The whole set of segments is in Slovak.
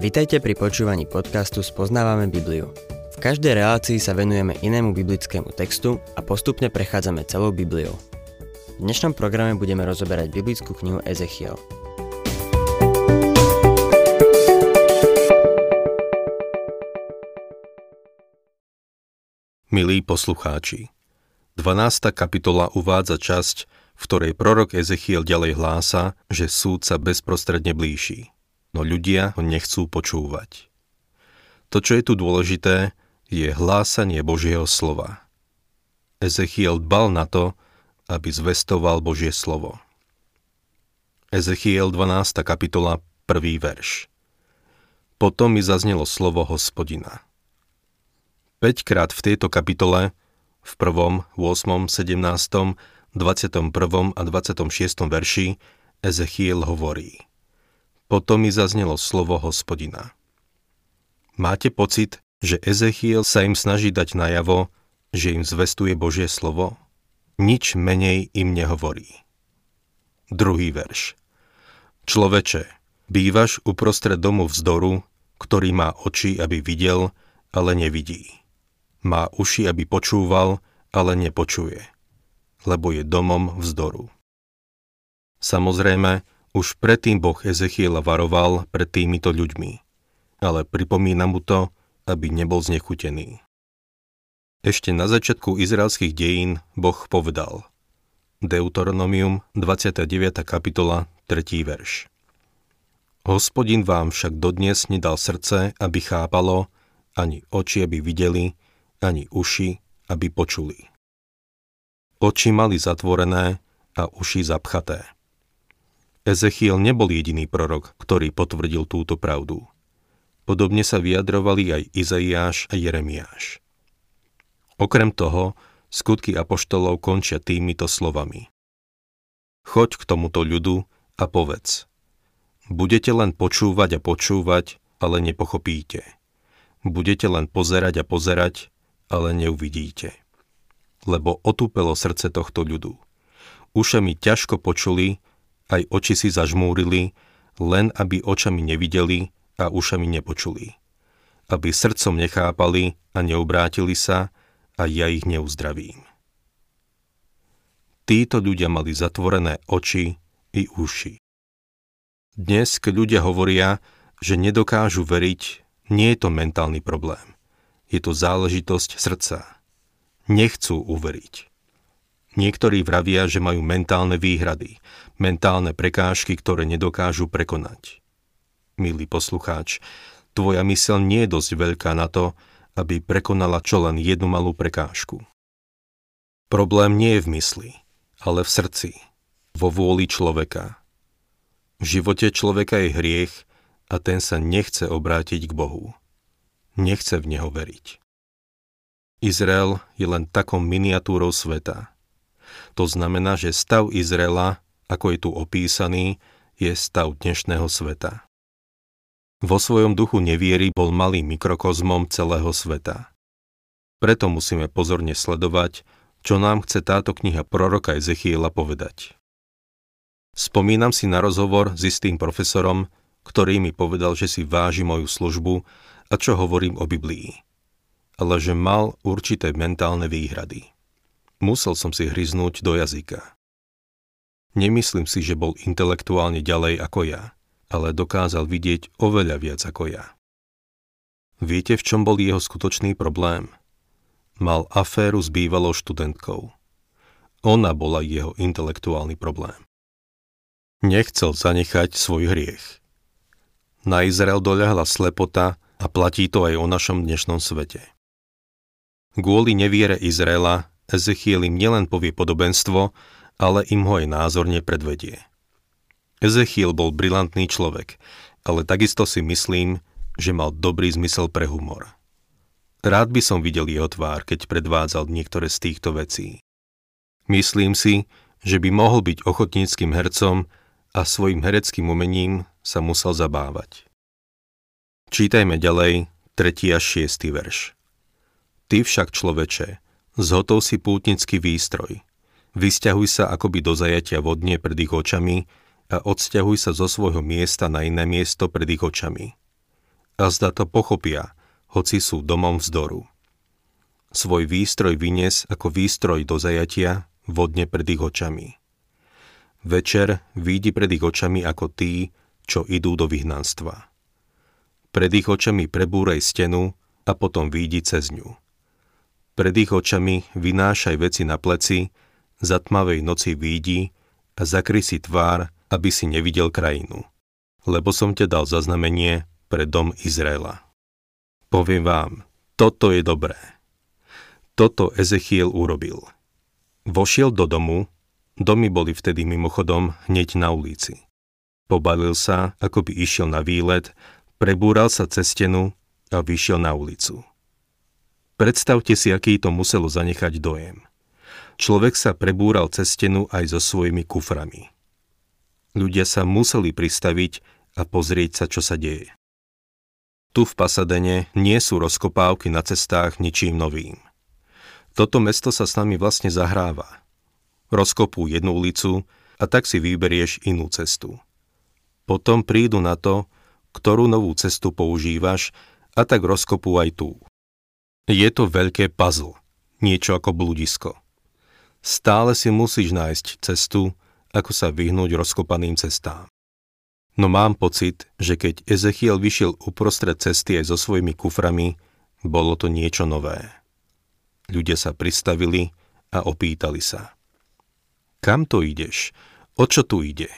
Vitajte pri počúvaní podcastu Spoznávame Bibliu. V každej relácii sa venujeme inému biblickému textu a postupne prechádzame celou Bibliou. V dnešnom programe budeme rozoberať biblickú knihu Ezechiel. Milí poslucháči, 12. kapitola uvádza časť, v ktorej prorok Ezechiel ďalej hlása, že súd sa bezprostredne blíži no ľudia ho nechcú počúvať. To, čo je tu dôležité, je hlásanie Božieho slova. Ezechiel dbal na to, aby zvestoval Božie slovo. Ezechiel 12. kapitola 1. verš Potom mi zaznelo slovo hospodina. 5 krát v tejto kapitole, v 1., 8., 17., 21. a 26. verši, Ezechiel hovorí – potom mi zaznelo slovo hospodina. Máte pocit, že Ezechiel sa im snaží dať najavo, že im zvestuje Božie slovo? Nič menej im nehovorí. Druhý verš. Človeče, bývaš uprostred domu vzdoru, ktorý má oči, aby videl, ale nevidí. Má uši, aby počúval, ale nepočuje, lebo je domom vzdoru. Samozrejme, už predtým Boh Ezechiela varoval pred týmito ľuďmi, ale pripomína mu to, aby nebol znechutený. Ešte na začiatku izraelských dejín Boh povedal Deuteronomium 29. kapitola 3. verš Hospodin vám však dodnes nedal srdce, aby chápalo, ani oči, aby videli, ani uši, aby počuli. Oči mali zatvorené a uši zapchaté. Ezechiel nebol jediný prorok, ktorý potvrdil túto pravdu. Podobne sa vyjadrovali aj Izaiáš a Jeremiáš. Okrem toho, skutky apoštolov končia týmito slovami. Choď k tomuto ľudu a povedz. Budete len počúvať a počúvať, ale nepochopíte. Budete len pozerať a pozerať, ale neuvidíte. Lebo otúpelo srdce tohto ľudu. Ušami ťažko počuli, aj oči si zažmúrili, len aby očami nevideli a ušami nepočuli. Aby srdcom nechápali a neubrátili sa a ja ich neuzdravím. Títo ľudia mali zatvorené oči i uši. Dnes, keď ľudia hovoria, že nedokážu veriť, nie je to mentálny problém. Je to záležitosť srdca. Nechcú uveriť. Niektorí vravia, že majú mentálne výhrady, mentálne prekážky, ktoré nedokážu prekonať. Milý poslucháč, tvoja mysel nie je dosť veľká na to, aby prekonala čo len jednu malú prekážku. Problém nie je v mysli, ale v srdci, vo vôli človeka. V živote človeka je hriech a ten sa nechce obrátiť k Bohu. Nechce v Neho veriť. Izrael je len takou miniatúrou sveta – to znamená, že stav Izraela, ako je tu opísaný, je stav dnešného sveta. Vo svojom duchu neviery bol malým mikrokozmom celého sveta. Preto musíme pozorne sledovať, čo nám chce táto kniha proroka Ezechiela povedať. Spomínam si na rozhovor s istým profesorom, ktorý mi povedal, že si váži moju službu a čo hovorím o Biblii, ale že mal určité mentálne výhrady. Musel som si hryznúť do jazyka. Nemyslím si, že bol intelektuálne ďalej ako ja, ale dokázal vidieť oveľa viac ako ja. Viete, v čom bol jeho skutočný problém? Mal aféru s bývalou študentkou. Ona bola jeho intelektuálny problém. Nechcel zanechať svoj hriech. Na Izrael doľahla slepota a platí to aj o našom dnešnom svete. Kvôli neviere Izraela Ezechiel im nielen povie podobenstvo, ale im ho aj názorne predvedie. Ezechiel bol brilantný človek, ale takisto si myslím, že mal dobrý zmysel pre humor. Rád by som videl jeho tvár, keď predvádzal niektoré z týchto vecí. Myslím si, že by mohol byť ochotníckým hercom a svojim hereckým umením sa musel zabávať. Čítajme ďalej 3. až 6. verš. Ty však človeče, Zhotov si pútnický výstroj. Vysťahuj sa akoby do zajatia vodne pred ich očami a odsťahuj sa zo svojho miesta na iné miesto pred ich očami. a zda to pochopia, hoci sú domom vzdoru. Svoj výstroj vynies ako výstroj do zajatia vodne pred ich očami. Večer výjdi pred ich očami ako tí, čo idú do vyhnanstva. Pred ich očami prebúrej stenu a potom výjdi cez ňu. Pred ich očami vynášaj veci na pleci, za tmavej noci výjdi a zakry si tvár, aby si nevidel krajinu. Lebo som ťa dal zaznamenie pre dom Izraela. Poviem vám, toto je dobré. Toto Ezechiel urobil. Vošiel do domu, domy boli vtedy mimochodom hneď na ulici. Pobalil sa, ako by išiel na výlet, prebúral sa cez stenu a vyšiel na ulicu. Predstavte si, aký to muselo zanechať dojem. Človek sa prebúral cez stenu aj so svojimi kuframi. Ľudia sa museli pristaviť a pozrieť sa, čo sa deje. Tu v Pasadene nie sú rozkopávky na cestách ničím novým. Toto mesto sa s nami vlastne zahráva. Rozkopú jednu ulicu a tak si vyberieš inú cestu. Potom prídu na to, ktorú novú cestu používaš a tak rozkopú aj tú. Je to veľké puzzle, niečo ako bludisko. Stále si musíš nájsť cestu, ako sa vyhnúť rozkopaným cestám. No mám pocit, že keď Ezechiel vyšiel uprostred cesty aj so svojimi kuframi, bolo to niečo nové. Ľudia sa pristavili a opýtali sa. Kam to ideš? O čo tu ide?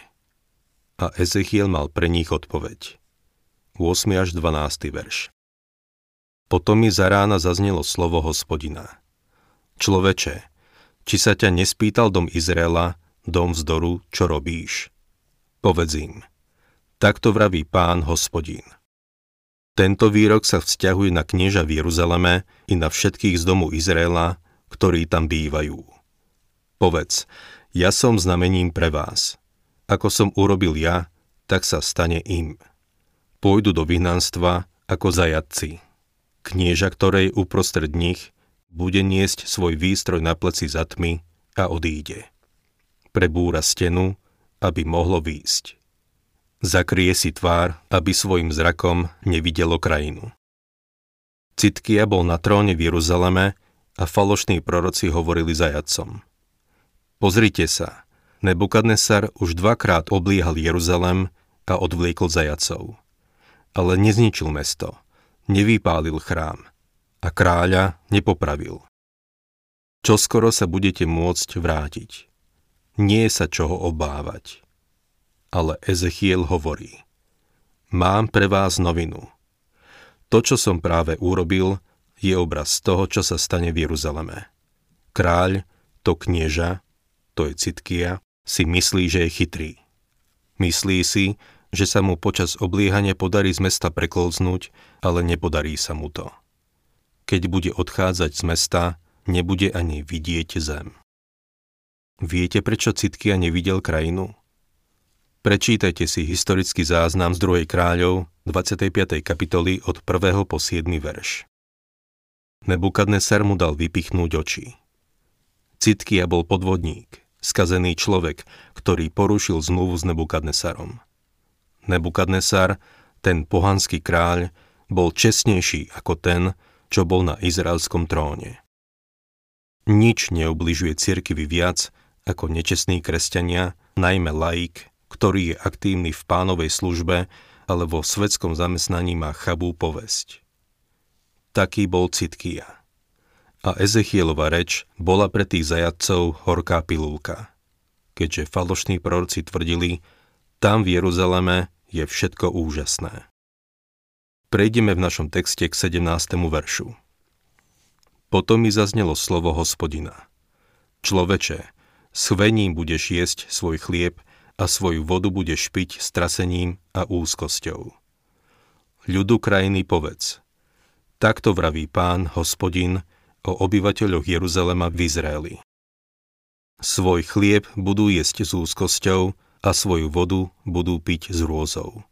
A Ezechiel mal pre nich odpoveď. 8. až 12. verš. Potom mi za rána zaznelo slovo hospodina. Človeče, či sa ťa nespýtal dom Izraela, dom vzdoru, čo robíš? Povedz im. Takto vraví pán hospodín. Tento výrok sa vzťahuje na knieža v Jeruzaleme i na všetkých z domu Izraela, ktorí tam bývajú. Povedz, ja som znamením pre vás. Ako som urobil ja, tak sa stane im. Pôjdu do vyhnanstva ako zajadci. Knieža, ktorej uprostred nich bude niesť svoj výstroj na pleci za tmy a odíde. Prebúra stenu, aby mohlo výjsť. Zakrie si tvár, aby svojim zrakom nevidelo krajinu. Citkia bol na tróne v Jeruzaleme a falošní proroci hovorili zajadcom. Pozrite sa, Nebukadnesar už dvakrát obliehal Jeruzalem a odvliekol zajacov. Ale nezničil mesto, nevypálil chrám a kráľa nepopravil. Čo skoro sa budete môcť vrátiť. Nie sa čoho obávať. Ale Ezechiel hovorí, mám pre vás novinu. To, čo som práve urobil, je obraz toho, čo sa stane v Jeruzaleme. Kráľ, to knieža, to je Citkia, si myslí, že je chytrý. Myslí si, že sa mu počas obliehania podarí z mesta preklznúť, ale nepodarí sa mu to. Keď bude odchádzať z mesta, nebude ani vidieť zem. Viete, prečo Citkia nevidel krajinu? Prečítajte si historický záznam z 2. kráľov 25. kapitoly od 1. po 7. verš. Nebukadnesar mu dal vypichnúť oči. Citkia bol podvodník skazený človek, ktorý porušil zmluvu s Nebukadnesarom. Nebukadnesar, ten pohanský kráľ, bol čestnejší ako ten, čo bol na izraelskom tróne. Nič neubližuje cirkvi viac ako nečestní kresťania, najmä laik, ktorý je aktívny v pánovej službe, ale vo svetskom zamestnaní má chabú povesť. Taký bol Citkia a Ezechielova reč bola pre tých zajadcov horká pilulka. Keďže falošní proroci tvrdili, tam v Jeruzaleme je všetko úžasné. Prejdeme v našom texte k 17. veršu. Potom mi zaznelo slovo hospodina. Človeče, s chvením budeš jesť svoj chlieb a svoju vodu budeš piť strasením a úzkosťou. Ľudu krajiny povedz. Takto vraví pán, hospodin, o obyvateľoch Jeruzalema v Izraeli. Svoj chlieb budú jesť s úzkosťou a svoju vodu budú piť s rôzou.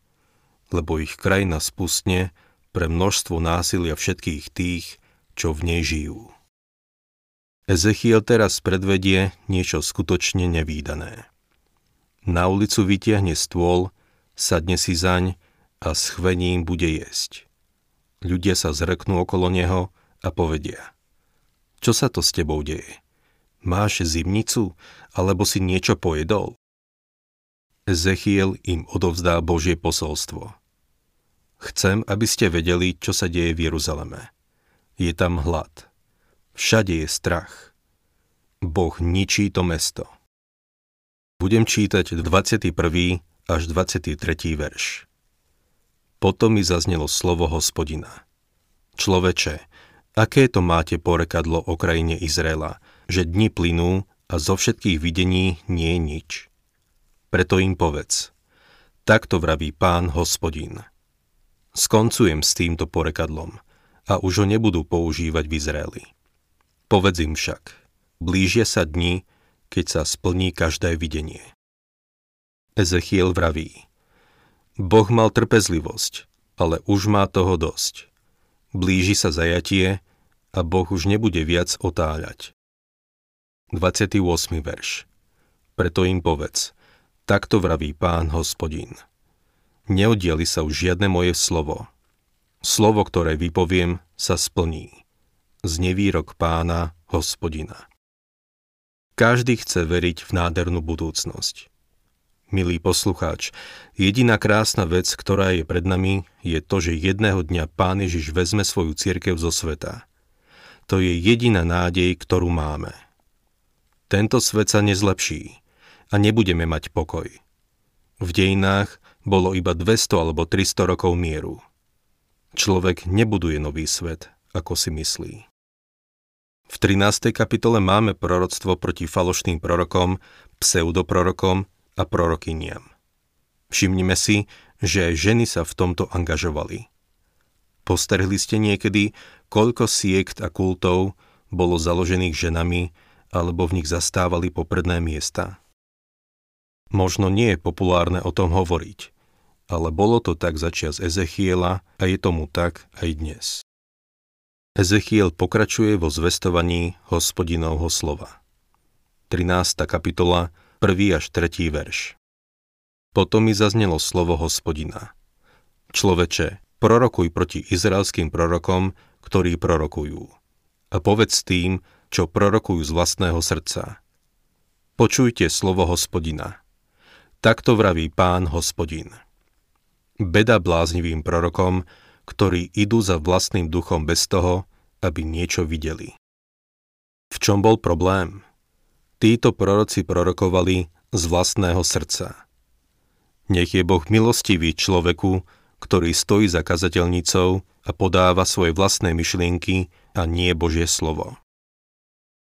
Lebo ich krajina spustne pre množstvo násilia všetkých tých, čo v nej žijú. Ezechiel teraz predvedie niečo skutočne nevýdané. Na ulicu vytiahne stôl, sadne si zaň a s chvením bude jesť. ľudia sa zreknú okolo neho a povedia. Čo sa to s tebou deje? Máš zimnicu, alebo si niečo pojedol? Ezechiel im odovzdá Božie posolstvo. Chcem, aby ste vedeli, čo sa deje v Jeruzaleme. Je tam hlad. Všade je strach. Boh ničí to mesto. Budem čítať 21. až 23. verš. Potom mi zaznelo slovo hospodina. Človeče, Aké to máte porekadlo o krajine Izraela, že dni plynú a zo všetkých videní nie je nič? Preto im povedz, takto vraví pán hospodín. Skoncujem s týmto porekadlom a už ho nebudú používať v Izraeli. Povedz im však, blížia sa dni, keď sa splní každé videnie. Ezechiel vraví, Boh mal trpezlivosť, ale už má toho dosť blíži sa zajatie a Boh už nebude viac otáľať. 28. verš Preto im povedz, takto vraví pán hospodín. Neoddiali sa už žiadne moje slovo. Slovo, ktoré vypoviem, sa splní. Z nevýrok pána hospodina. Každý chce veriť v nádhernú budúcnosť. Milý poslucháč, jediná krásna vec, ktorá je pred nami, je to, že jedného dňa Pán Ježiš vezme svoju cirkev zo sveta. To je jediná nádej, ktorú máme. Tento svet sa nezlepší a nebudeme mať pokoj. V dejinách bolo iba 200 alebo 300 rokov mieru. Človek nebuduje nový svet, ako si myslí. V 13. kapitole máme proroctvo proti falošným prorokom, pseudoprorokom a prorokyniam. Všimnime si, že ženy sa v tomto angažovali. Postrhli ste niekedy, koľko siekt a kultov bolo založených ženami alebo v nich zastávali popredné miesta? Možno nie je populárne o tom hovoriť, ale bolo to tak začias Ezechiela a je tomu tak aj dnes. Ezechiel pokračuje vo zvestovaní hospodinovho slova. 13. kapitola 1. až 3. verš. Potom mi zaznelo slovo hospodina. Človeče, prorokuj proti izraelským prorokom, ktorí prorokujú. A povedz tým, čo prorokujú z vlastného srdca. Počujte slovo hospodina. Takto vraví pán hospodin. Beda bláznivým prorokom, ktorí idú za vlastným duchom bez toho, aby niečo videli. V čom bol problém? Títo proroci prorokovali z vlastného srdca. Nech je Boh milostivý človeku, ktorý stojí za kazateľnicou a podáva svoje vlastné myšlienky a nie Božie slovo.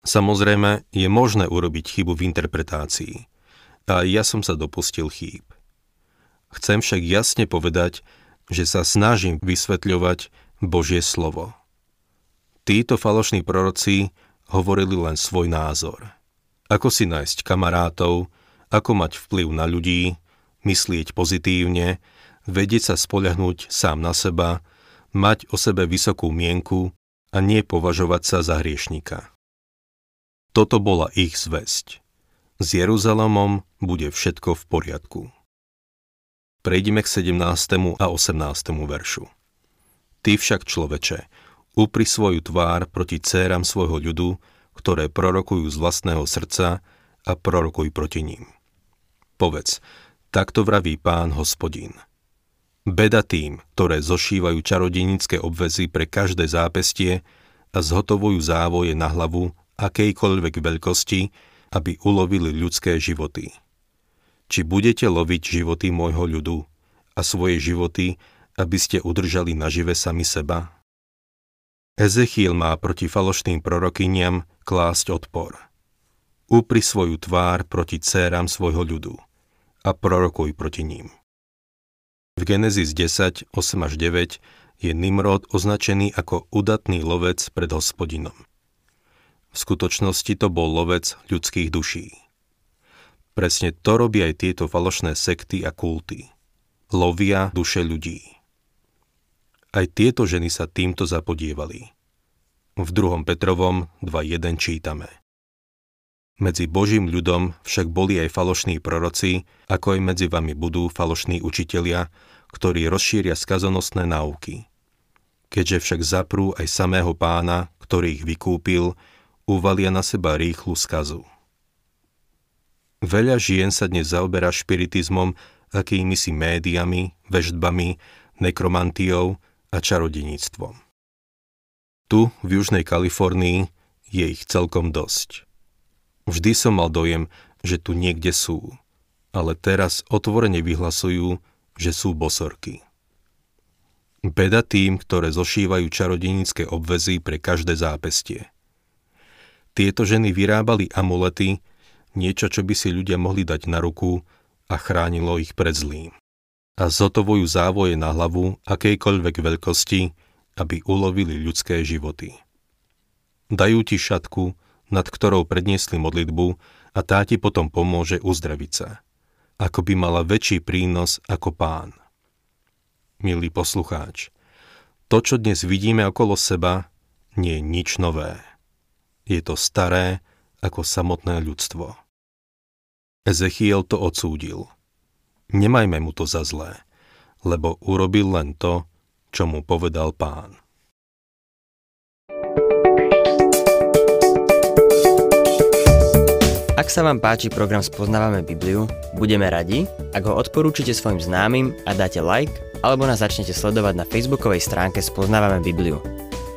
Samozrejme, je možné urobiť chybu v interpretácii. A ja som sa dopustil chýb. Chcem však jasne povedať, že sa snažím vysvetľovať Božie slovo. Títo falošní proroci hovorili len svoj názor ako si nájsť kamarátov, ako mať vplyv na ľudí, myslieť pozitívne, vedieť sa spoľahnúť sám na seba, mať o sebe vysokú mienku a nie považovať sa za hriešnika. Toto bola ich zväzť. S Jeruzalémom bude všetko v poriadku. Prejdime k 17. a 18. veršu. Ty však, človeče, upri svoju tvár proti céram svojho ľudu, ktoré prorokujú z vlastného srdca a prorokuj proti ním. Povedz, takto vraví pán hospodín. Beda tým, ktoré zošívajú čarodenické obvezy pre každé zápestie a zhotovujú závoje na hlavu akejkoľvek veľkosti, aby ulovili ľudské životy. Či budete loviť životy môjho ľudu a svoje životy, aby ste udržali nažive sami seba? Ezechiel má proti falošným prorokyniam klásť odpor. Upri svoju tvár proti céram svojho ľudu a prorokuj proti ním. V Genesis 10, 8 až 9 je Nimrod označený ako udatný lovec pred hospodinom. V skutočnosti to bol lovec ľudských duší. Presne to robia aj tieto falošné sekty a kulty. Lovia duše ľudí. Aj tieto ženy sa týmto zapodievali. V 2. Petrovom 2.1 čítame. Medzi Božím ľudom však boli aj falošní proroci, ako aj medzi vami budú falošní učitelia, ktorí rozšíria skazonostné náuky. keďže však zaprú aj samého pána, ktorý ich vykúpil, uvalia na seba rýchlu skazu. Veľa žien sa dnes zaoberá špiritizmom, akými si médiami, veždbami, nekromantiou a čarodeníctvom. Tu, v Južnej Kalifornii, je ich celkom dosť. Vždy som mal dojem, že tu niekde sú, ale teraz otvorene vyhlasujú, že sú bosorky. Beda tým, ktoré zošívajú čarodenické obvezy pre každé zápestie. Tieto ženy vyrábali amulety, niečo, čo by si ľudia mohli dať na ruku a chránilo ich pred zlým. A zotovujú závoje na hlavu akejkoľvek veľkosti, aby ulovili ľudské životy. Dajú ti šatku, nad ktorou predniesli modlitbu a tá ti potom pomôže uzdraviť sa. Ako by mala väčší prínos ako pán milý poslucháč. To, čo dnes vidíme okolo seba, nie je nič nové. Je to staré ako samotné ľudstvo. Ezechiel to odsúdil. Nemajme mu to za zlé, lebo urobil len to, čo mu povedal pán. Ak sa vám páči program Spoznávame Bibliu, budeme radi, ak ho odporúčite svojim známym a dáte like alebo nás začnete sledovať na facebookovej stránke Spoznávame Bibliu.